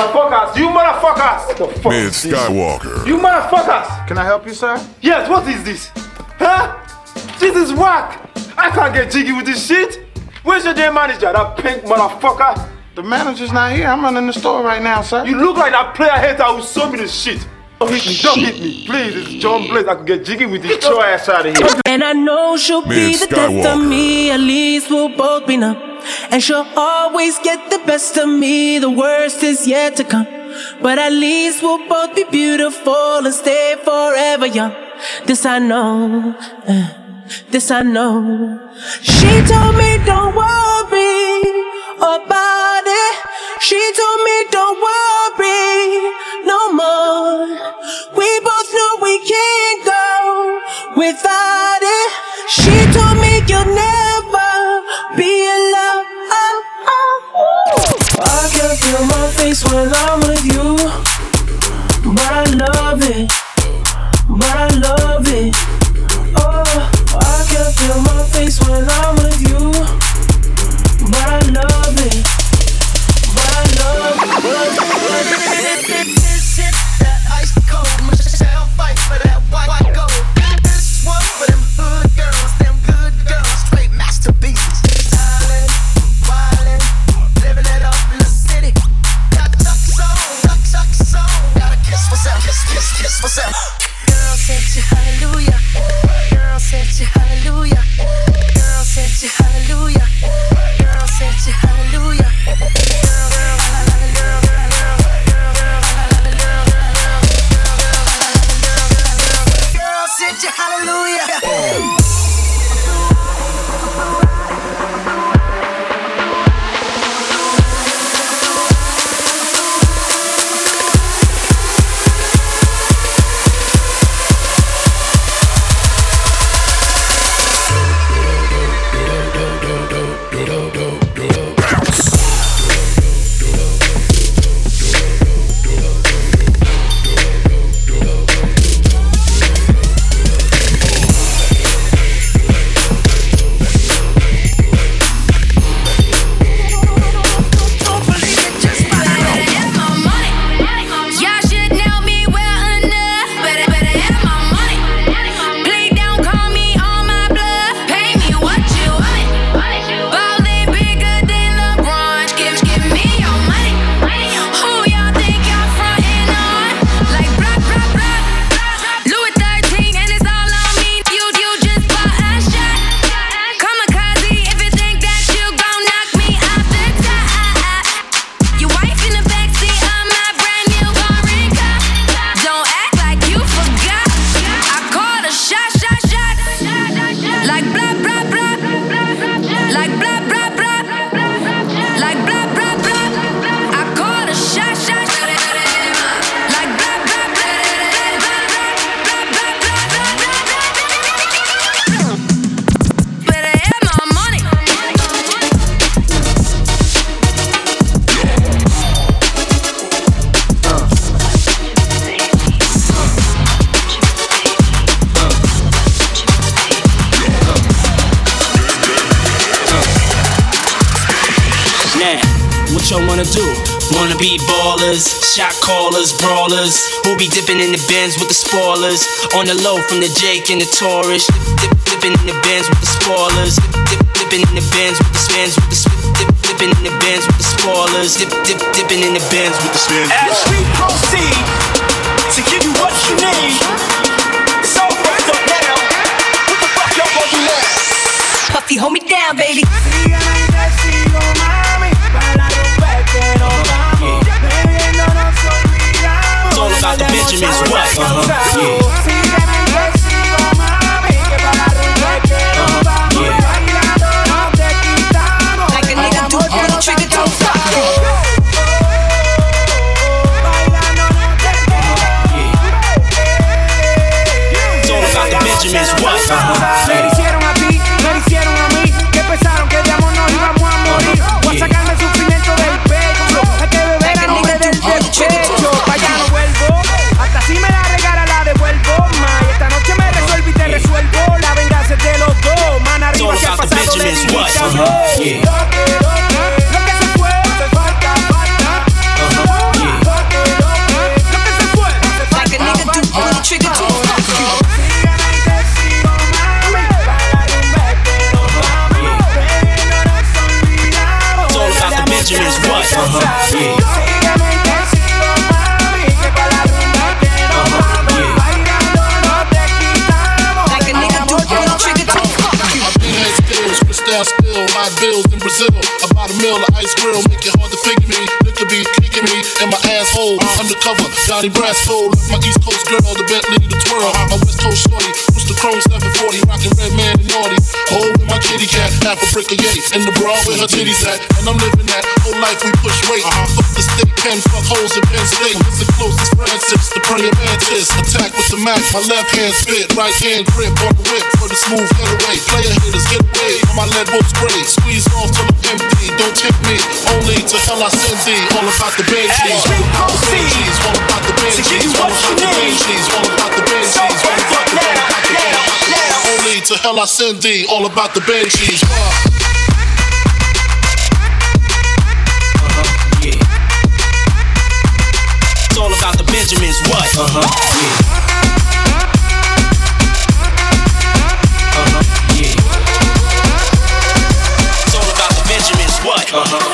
Motherfuckers, you motherfuckers! What the fuck Mid? Skywalker. You motherfuckers! Can I help you, sir? Yes, what is this? Huh? This is whack! I can't get jiggy with this shit! Where's your damn manager, that pink motherfucker? The manager's not here. I'm running the store right now, sir. You look like that player hater who sold me the shit. Oh, don't hit me, don't hit me. Please, it's John Blaze. I can get jiggy with this. Get your ass out of here. And I know she'll be Mid the death of me, at least we'll both be numb. And she'll always get the best of me, the worst is yet to come. But at least we'll both be beautiful and stay forever young. This I know, uh, this I know. She told me don't worry about it. She told me don't worry no more. We both know we can't go without it. She told me you'll never feel my face when I'm with you, but I love it. Ballers, shot callers, brawlers, who be dipping in the Benz with the spoilers? On the low from the Jake and the Taurus, dip, dip, dipping in the Benz with the spoilers, dip, dip, dipping in the Benz with the spins with the spin, dip, dipping in the Benz with the spoilers, dip, dip, dipping in the Benz with the spins. As we proceed to give you what you need, so first up now, what the fuck y'all gonna do now? Puffy, hold me down, baby. It's all about the Benjamins, what? Uh-huh, yeah. Naughty. My kitty cat, half a brick of yay. In the bra where her titties at. And I'm living that whole life we push weight. Uh-huh. Fuck the stick pen, fuck holes in Penn State. It's the closest Francis, the praying mantis. Attack with the Mac, my left hand spit, right hand grip on the whip for the smooth getaway. Player hitters get away on my lead wolf spray. Squeeze off till I'm empty, don't tempt me. Only to hell I send thee. All about the Banshees. All about the Banshees. All about the Banshees. All about the Banshees. All about the Banshees. All about the Banshees. Only to hell I send thee. All about the Banshees. It's all about the Benjamins. What? Uh huh. Yeah. Uh-huh. Yeah. It's all about the Benjamins. What? Uh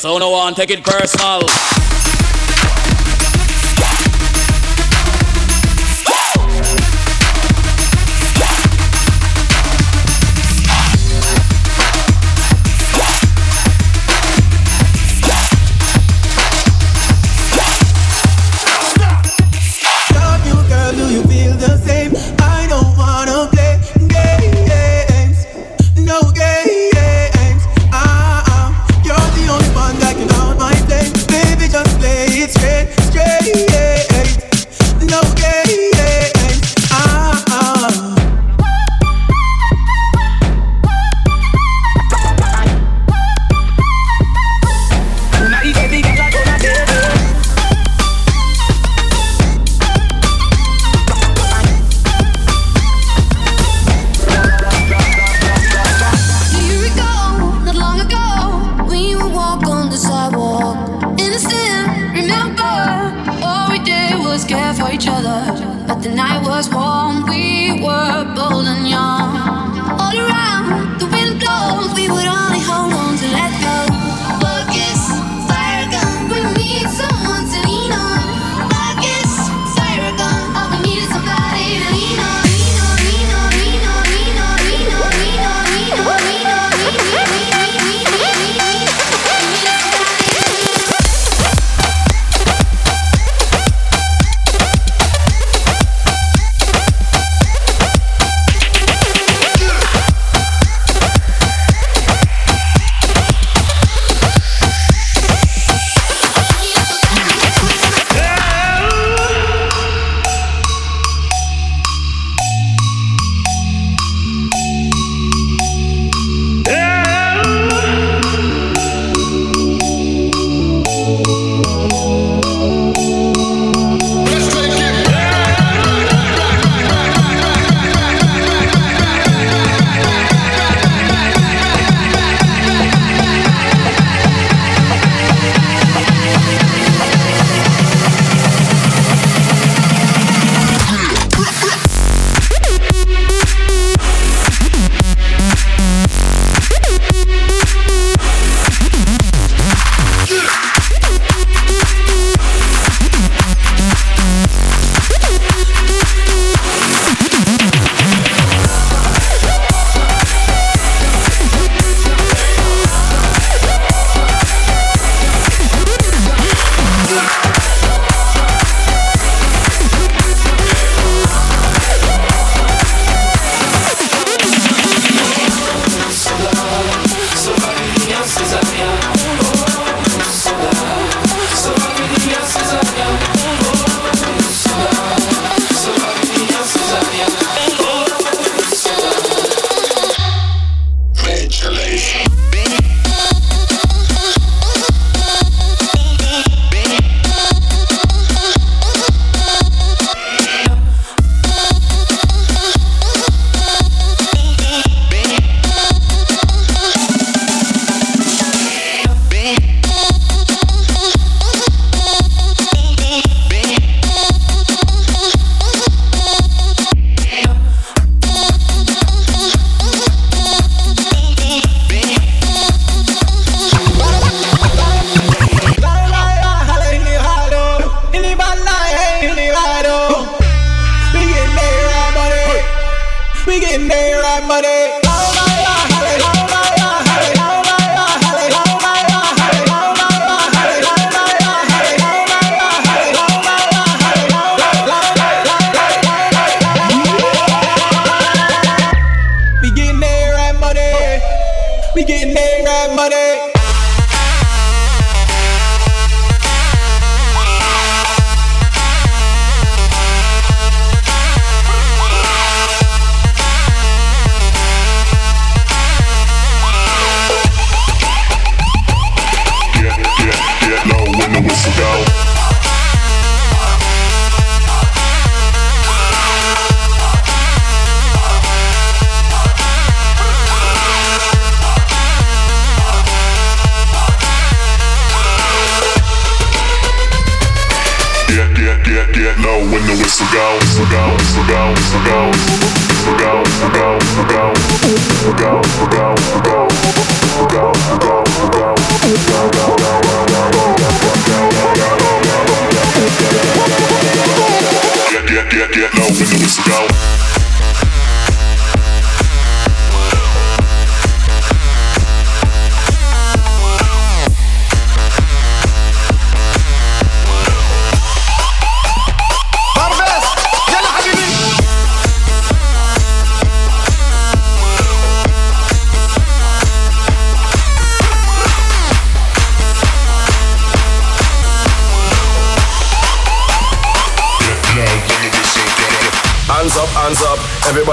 so no one take it personal.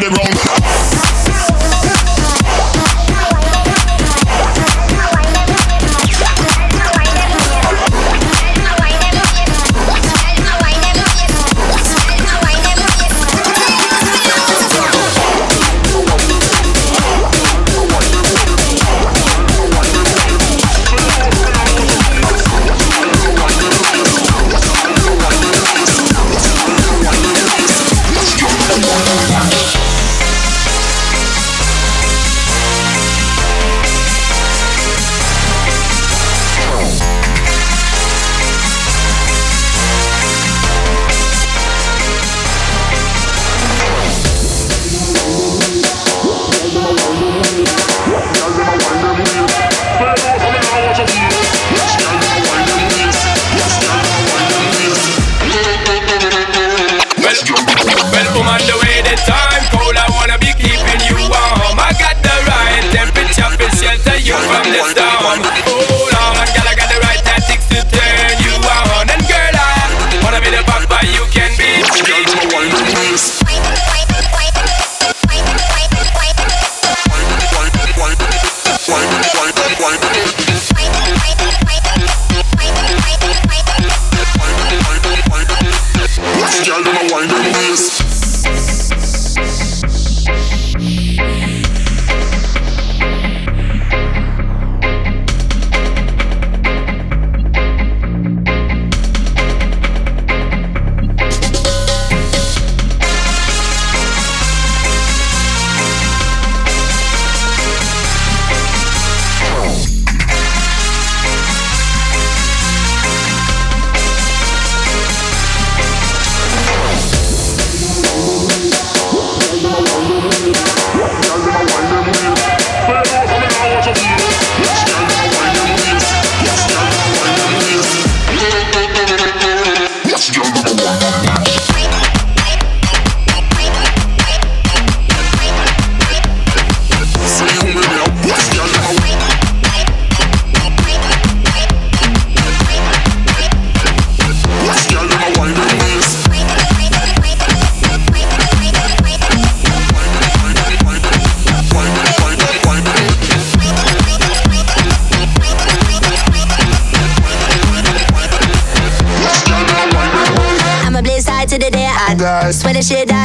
the ground.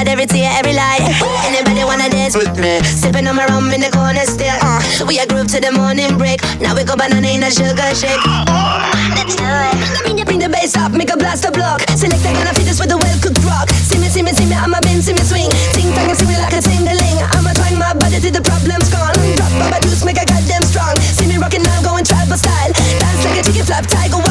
Every tear, every lie. Anybody wanna dance with me? Sipping on my rum in the corner still. Uh, we a group to the morning break. Now we go banana in a sugar shake. Let's do it. Bring the bass up, make a blast a block. Select a gonna fit this with the well cooked rock. See me, see me, see me, I'm a bin, see me swing. Ting tang, see me like a tingling. I'ma twang my body till the problem's gone. Drop my juice, make a goddamn strong. See me rocking now, going tribal style. Dance like a chicken flap, tiger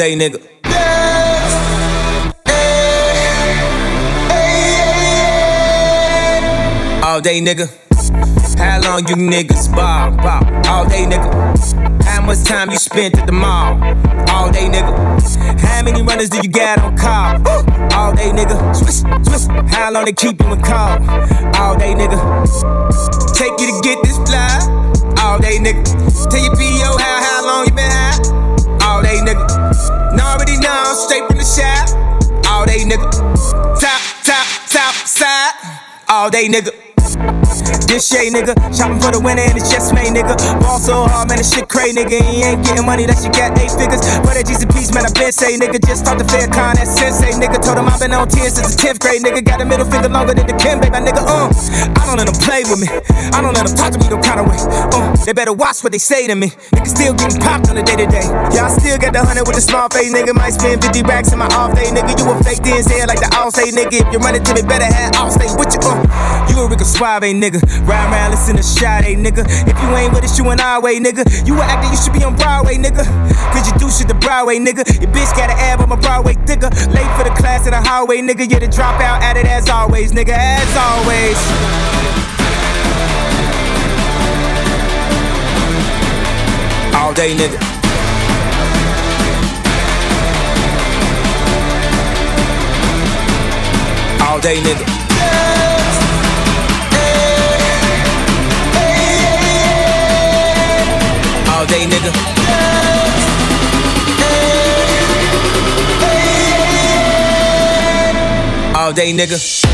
day, nigga. All day, nigga. How long you niggas ball? ball? All day, nigga. How much time you spent at the mall? All day, nigga. How many runners do you got on call? All day, nigga. How long they keep you in call? All day, nigga. Take you to get this fly. All day, nigga. Tell your PO how, how long you been high? All day, nigga. Know already know, straight from the shop. All day, nigga. Top, top, top, side. All day, nigga. This shade, nigga. Shopping for the winner and it's just made, nigga. Ball so hard, man, this shit crazy, nigga. He ain't getting money, that shit got eight figures. That Jesus piece, man, I been say, nigga. Just start the fair con, that sensei, nigga. Told him I've been on 10 since the 10th grade, nigga. Got a middle finger longer than the Kim, baby, nigga. Uh, I don't let them play with me. I don't let them talk to me no kind of way. Uh, they better watch what they say to me. Nigga still getting popped on the day to day. I still got the hundred with the small face, nigga. Might spend 50 racks in my off day, nigga. You a fake DNZ like the all say, nigga. If you run it to me, better have all stay with you. Uh, you a Rico Suave, nigga. Ride around, listen to shot, nigga. If you ain't with us, you an our way, nigga. You a actor, you should be on Broadway, nigga. Cause you do shit the Broadway, nigga. Your bitch got an ab, I'm a Broadway digger. Late for the class in the hallway, nigga. You're the dropout at it as always, nigga. As always. All day, nigga. All day, nigga. Day, nigga. All day, nigga.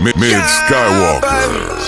Mid, Skywalker.